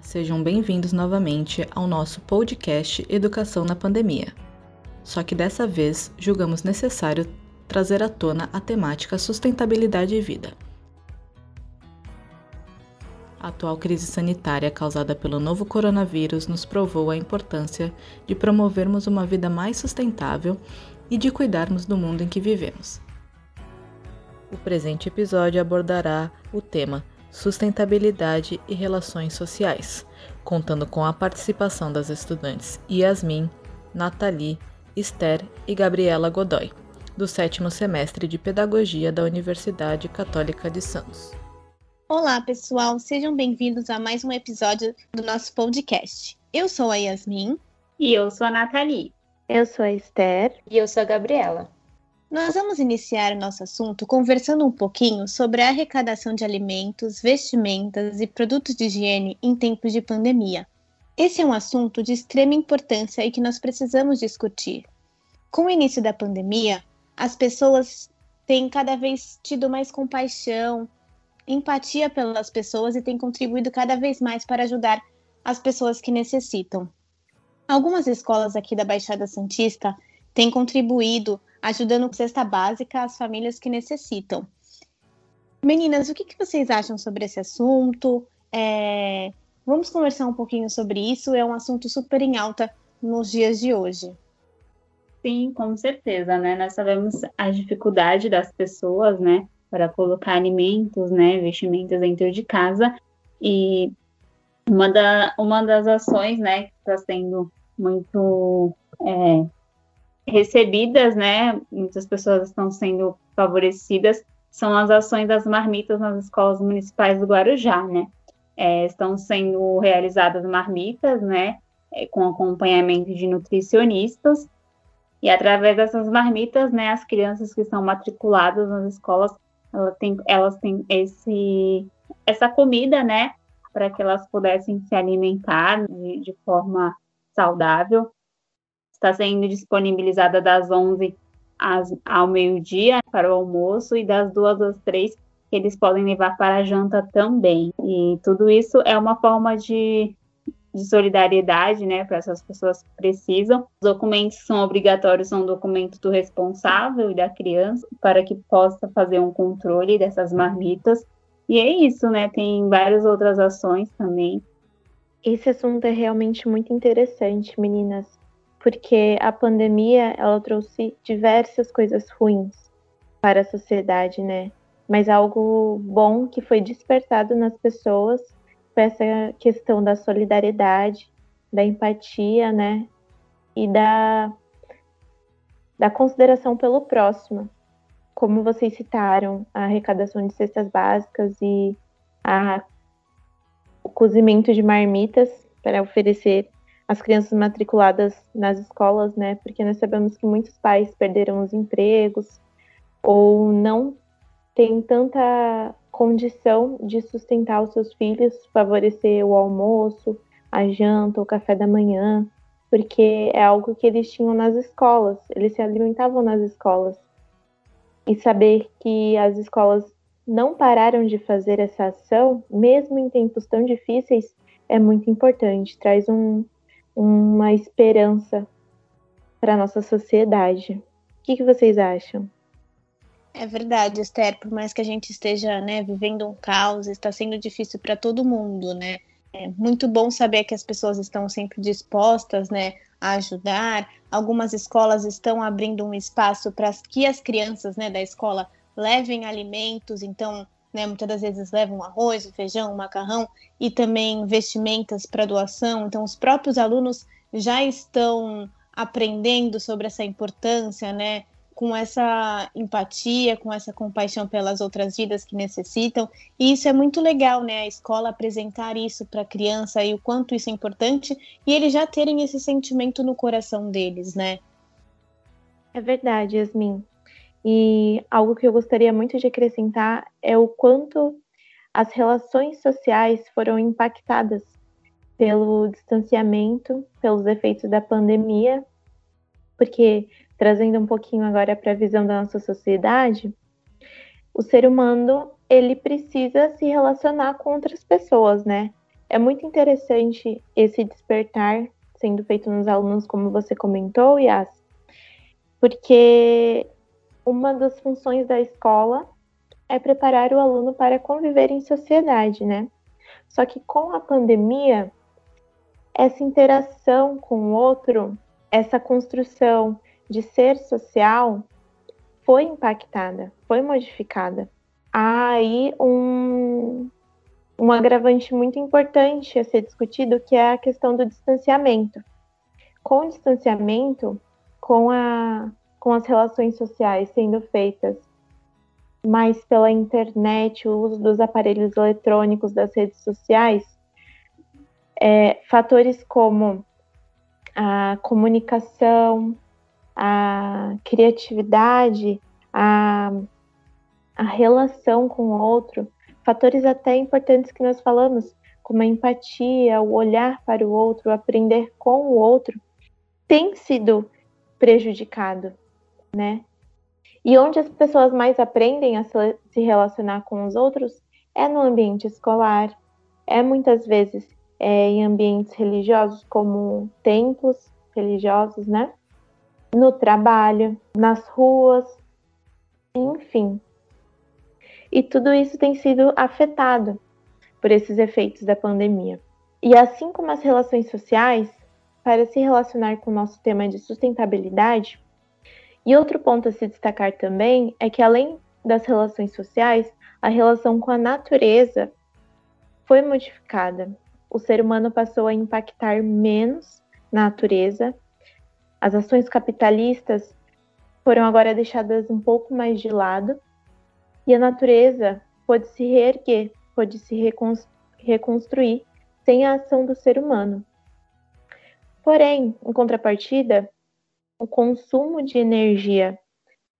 Sejam bem-vindos novamente ao nosso podcast Educação na Pandemia. Só que dessa vez julgamos necessário trazer à tona a temática sustentabilidade e vida. A atual crise sanitária causada pelo novo coronavírus nos provou a importância de promovermos uma vida mais sustentável e de cuidarmos do mundo em que vivemos. O presente episódio abordará o tema Sustentabilidade e Relações Sociais, contando com a participação das estudantes Yasmin, Nathalie, Esther e Gabriela Godoy, do sétimo semestre de Pedagogia da Universidade Católica de Santos. Olá, pessoal, sejam bem-vindos a mais um episódio do nosso podcast. Eu sou a Yasmin. E eu sou a Nathalie. Eu sou a Esther. E eu sou a Gabriela. Nós vamos iniciar nosso assunto conversando um pouquinho sobre a arrecadação de alimentos, vestimentas e produtos de higiene em tempos de pandemia. Esse é um assunto de extrema importância e que nós precisamos discutir. Com o início da pandemia, as pessoas têm cada vez tido mais compaixão, empatia pelas pessoas e têm contribuído cada vez mais para ajudar as pessoas que necessitam. Algumas escolas aqui da Baixada Santista têm contribuído ajudando com cesta básica às famílias que necessitam. Meninas, o que, que vocês acham sobre esse assunto? É, vamos conversar um pouquinho sobre isso, é um assunto super em alta nos dias de hoje. Sim, com certeza, né? Nós sabemos a dificuldade das pessoas, né, para colocar alimentos, né, vestimentas dentro de casa. E uma, da, uma das ações, né, que está sendo muito é, recebidas, né? Muitas pessoas estão sendo favorecidas, são as ações das marmitas nas escolas municipais do Guarujá, né? É, estão sendo realizadas marmitas, né? É, com acompanhamento de nutricionistas. E através dessas marmitas, né, as crianças que são matriculadas nas escolas, elas têm, elas têm esse, essa comida, né, para que elas pudessem se alimentar de, de forma saudável está sendo disponibilizada das 11 às, ao meio-dia para o almoço e das duas às três eles podem levar para a janta também. E tudo isso é uma forma de, de solidariedade, né, para essas pessoas que precisam. Os documentos são obrigatórios, são documentos do responsável e da criança, para que possa fazer um controle dessas marmitas. E é isso, né? Tem várias outras ações também. Esse assunto é realmente muito interessante, meninas porque a pandemia ela trouxe diversas coisas ruins para a sociedade, né? Mas algo bom que foi despertado nas pessoas foi essa questão da solidariedade, da empatia, né? E da, da consideração pelo próximo. Como vocês citaram, a arrecadação de cestas básicas e a, o cozimento de marmitas para oferecer as crianças matriculadas nas escolas, né? Porque nós sabemos que muitos pais perderam os empregos ou não têm tanta condição de sustentar os seus filhos, favorecer o almoço, a janta, o café da manhã, porque é algo que eles tinham nas escolas, eles se alimentavam nas escolas. E saber que as escolas não pararam de fazer essa ação, mesmo em tempos tão difíceis, é muito importante, traz um, uma esperança para nossa sociedade. O que, que vocês acham? É verdade, Esther. Por mais que a gente esteja né, vivendo um caos, está sendo difícil para todo mundo, né? É muito bom saber que as pessoas estão sempre dispostas, né, a ajudar. Algumas escolas estão abrindo um espaço para que as crianças, né, da escola levem alimentos. Então, né, muitas das vezes levam arroz, feijão, macarrão e também vestimentas para doação. Então, os próprios alunos já estão aprendendo sobre essa importância, né, com essa empatia, com essa compaixão pelas outras vidas que necessitam. E isso é muito legal, né? A escola apresentar isso para a criança e o quanto isso é importante e eles já terem esse sentimento no coração deles, né? É verdade, Yasmin. E algo que eu gostaria muito de acrescentar é o quanto as relações sociais foram impactadas pelo distanciamento, pelos efeitos da pandemia, porque trazendo um pouquinho agora para a visão da nossa sociedade, o ser humano ele precisa se relacionar com outras pessoas, né? é muito interessante esse despertar sendo feito nos alunos, como você comentou, Yas, porque uma das funções da escola é preparar o aluno para conviver em sociedade, né? Só que com a pandemia, essa interação com o outro, essa construção de ser social foi impactada, foi modificada. Há aí um, um agravante muito importante a ser discutido, que é a questão do distanciamento. Com o distanciamento, com, a, com as relações sociais sendo feitas mais pela internet, o uso dos aparelhos eletrônicos, das redes sociais, é, fatores como a comunicação, a criatividade, a, a relação com o outro, fatores até importantes que nós falamos, como a empatia, o olhar para o outro, aprender com o outro, tem sido prejudicado, né? E onde as pessoas mais aprendem a se relacionar com os outros é no ambiente escolar, é muitas vezes é, em ambientes religiosos, como templos religiosos, né? No trabalho, nas ruas, enfim. E tudo isso tem sido afetado por esses efeitos da pandemia. E assim como as relações sociais, para se relacionar com o nosso tema de sustentabilidade, e outro ponto a se destacar também é que, além das relações sociais, a relação com a natureza foi modificada. O ser humano passou a impactar menos na natureza. As ações capitalistas foram agora deixadas um pouco mais de lado e a natureza pôde se reerguer, pôde se reconstruir sem a ação do ser humano. Porém, em contrapartida, o consumo de energia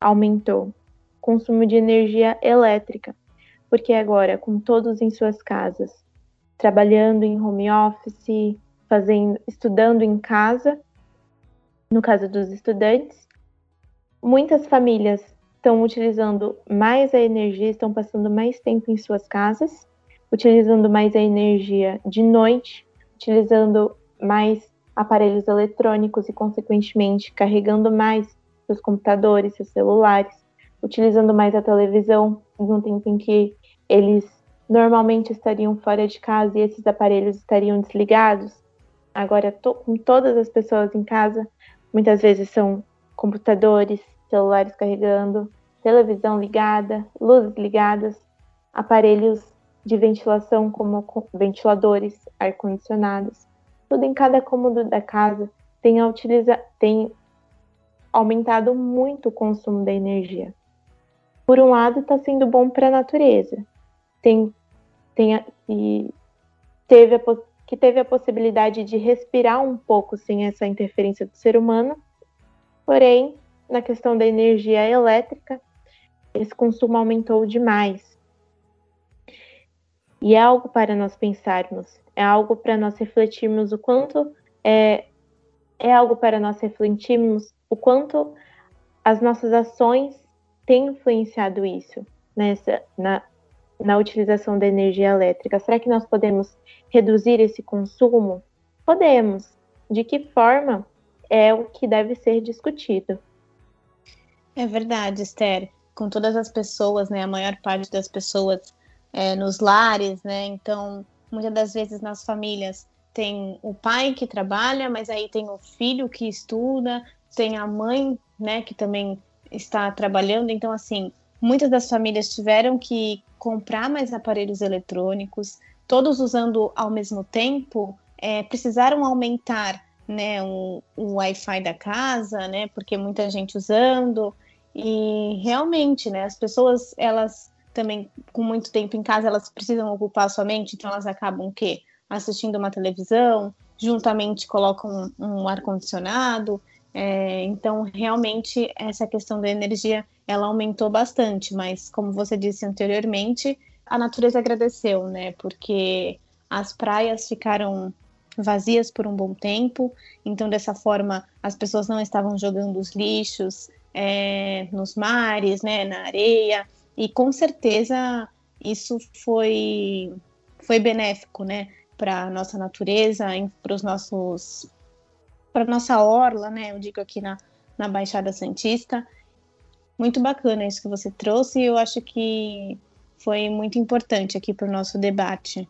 aumentou, consumo de energia elétrica, porque agora, com todos em suas casas, trabalhando em home office, fazendo, estudando em casa, no caso dos estudantes, muitas famílias estão utilizando mais a energia, estão passando mais tempo em suas casas, utilizando mais a energia de noite, utilizando mais aparelhos eletrônicos e, consequentemente, carregando mais seus computadores, seus celulares, utilizando mais a televisão, no tempo em que eles normalmente estariam fora de casa e esses aparelhos estariam desligados. Agora, to com todas as pessoas em casa, muitas vezes são computadores, celulares carregando, televisão ligada, luzes ligadas, aparelhos de ventilação como ventiladores, ar-condicionados tudo em cada cômodo da casa tem, utiliza, tem aumentado muito o consumo da energia. Por um lado, está sendo bom para a natureza, tem, tem a, e teve a, que teve a possibilidade de respirar um pouco sem essa interferência do ser humano, porém, na questão da energia elétrica, esse consumo aumentou demais. E é algo para nós pensarmos é algo para nós refletirmos o quanto é, é algo para nós refletirmos o quanto as nossas ações têm influenciado isso nessa na, na utilização da energia elétrica. Será que nós podemos reduzir esse consumo? Podemos. De que forma é o que deve ser discutido. É verdade, Esther. Com todas as pessoas, né, a maior parte das pessoas é, nos lares, né, então Muitas das vezes nas famílias tem o pai que trabalha, mas aí tem o filho que estuda, tem a mãe, né, que também está trabalhando. Então, assim, muitas das famílias tiveram que comprar mais aparelhos eletrônicos, todos usando ao mesmo tempo, é, precisaram aumentar, né, o, o Wi-Fi da casa, né, porque muita gente usando. E realmente, né, as pessoas elas também com muito tempo em casa, elas precisam ocupar sua mente, então elas acabam o quê? Assistindo uma televisão, juntamente colocam um, um ar-condicionado. É, então, realmente, essa questão da energia, ela aumentou bastante, mas como você disse anteriormente, a natureza agradeceu, né? Porque as praias ficaram vazias por um bom tempo, então dessa forma as pessoas não estavam jogando os lixos é, nos mares, né, na areia, e com certeza isso foi, foi benéfico, né? para a nossa natureza, para os nossos para nossa orla, né? Eu digo aqui na, na Baixada Santista. Muito bacana isso que você trouxe e eu acho que foi muito importante aqui para o nosso debate.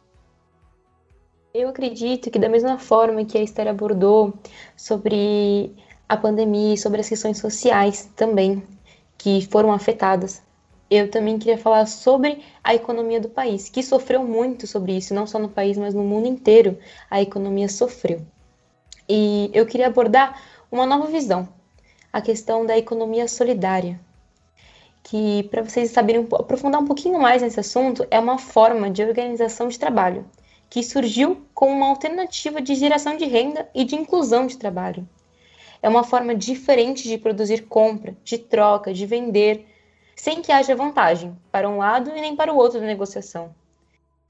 Eu acredito que da mesma forma que a Esther abordou sobre a pandemia e sobre as questões sociais também que foram afetadas, eu também queria falar sobre a economia do país, que sofreu muito sobre isso, não só no país, mas no mundo inteiro, a economia sofreu. E eu queria abordar uma nova visão, a questão da economia solidária, que para vocês saberem aprofundar um pouquinho mais nesse assunto, é uma forma de organização de trabalho que surgiu como uma alternativa de geração de renda e de inclusão de trabalho. É uma forma diferente de produzir compra, de troca, de vender, sem que haja vantagem para um lado e nem para o outro da negociação.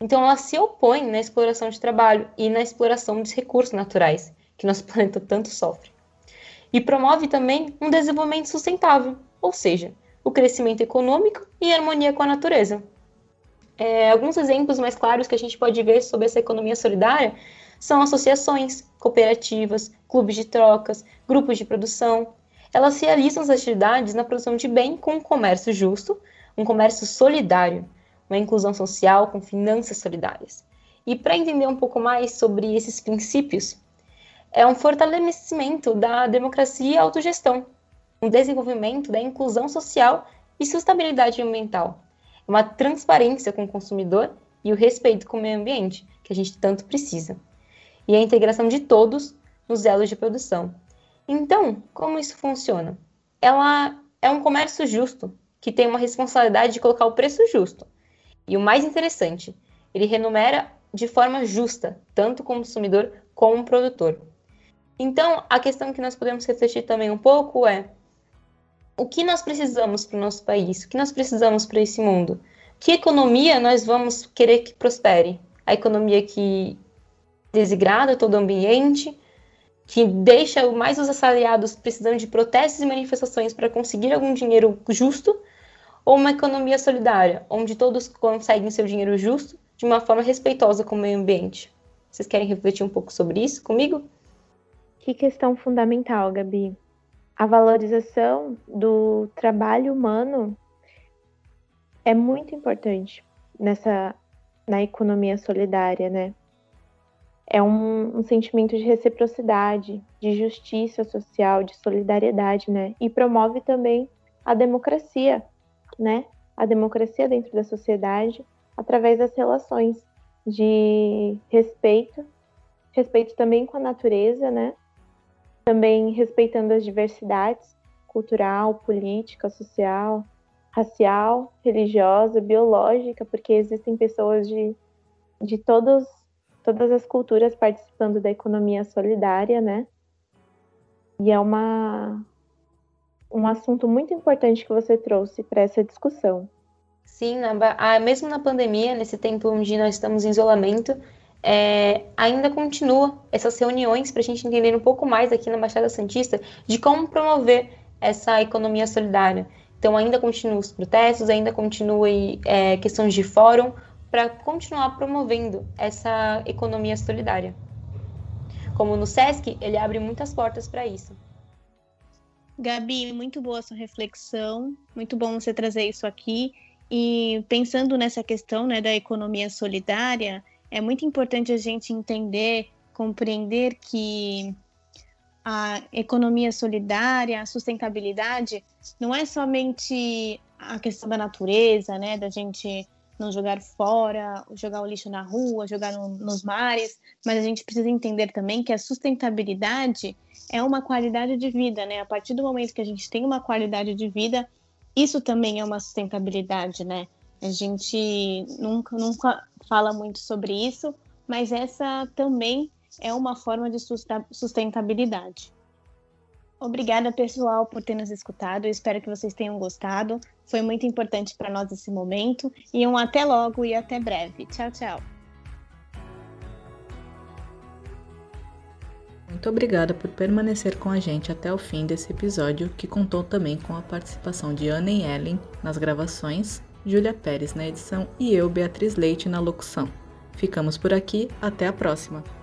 Então, ela se opõe na exploração de trabalho e na exploração dos recursos naturais, que nosso planeta tanto sofre. E promove também um desenvolvimento sustentável, ou seja, o crescimento econômico e harmonia com a natureza. É, alguns exemplos mais claros que a gente pode ver sobre essa economia solidária são associações, cooperativas, clubes de trocas, grupos de produção. Elas realizam as atividades na produção de bem com um comércio justo, um comércio solidário, uma inclusão social com finanças solidárias. E para entender um pouco mais sobre esses princípios, é um fortalecimento da democracia e autogestão, um desenvolvimento da inclusão social e sustentabilidade ambiental uma transparência com o consumidor e o respeito com o meio ambiente, que a gente tanto precisa. E a integração de todos nos elos de produção. Então, como isso funciona? Ela é um comércio justo, que tem uma responsabilidade de colocar o preço justo. E o mais interessante, ele renumera de forma justa, tanto o consumidor como o produtor. Então, a questão que nós podemos refletir também um pouco é o que nós precisamos para o nosso país, o que nós precisamos para esse mundo. Que economia nós vamos querer que prospere? A economia que desigrada todo o ambiente, que deixa mais os assalariados precisando de protestos e manifestações para conseguir algum dinheiro justo, ou uma economia solidária, onde todos conseguem seu dinheiro justo de uma forma respeitosa com o meio ambiente. Vocês querem refletir um pouco sobre isso comigo? Que questão fundamental, Gabi a valorização do trabalho humano é muito importante nessa na economia solidária, né? É um, um, sentimento de reciprocidade, de justiça social, de solidariedade, né? E promove também a democracia, né? A democracia dentro da sociedade através das relações de respeito, respeito também com a natureza, né? também respeitando as diversidades cultural, política, social, racial, religiosa, biológica, porque existem pessoas de, de todos, todas as culturas participando da economia solidária, né? E é uma, um assunto muito importante que você trouxe para essa discussão. Sim, na, mesmo na pandemia, nesse tempo onde nós estamos em isolamento, é, ainda continua essas reuniões para a gente entender um pouco mais aqui na Baixada Santista de como promover essa economia solidária. Então, ainda continuam os protestos, ainda continua é, questões de fórum para continuar promovendo essa economia solidária. Como no SESC, ele abre muitas portas para isso. Gabi, muito boa sua reflexão, muito bom você trazer isso aqui. E pensando nessa questão né, da economia solidária, é muito importante a gente entender, compreender que a economia solidária, a sustentabilidade, não é somente a questão da natureza, né, da gente não jogar fora, jogar o lixo na rua, jogar no, nos mares, mas a gente precisa entender também que a sustentabilidade é uma qualidade de vida, né? A partir do momento que a gente tem uma qualidade de vida, isso também é uma sustentabilidade, né? A gente nunca, nunca fala muito sobre isso, mas essa também é uma forma de sustentabilidade. Obrigada, pessoal, por ter nos escutado. Eu espero que vocês tenham gostado. Foi muito importante para nós esse momento. E um até logo e até breve. Tchau, tchau. Muito obrigada por permanecer com a gente até o fim desse episódio, que contou também com a participação de Ana e Ellen nas gravações Júlia Pérez na edição e eu, Beatriz Leite, na locução. Ficamos por aqui, até a próxima!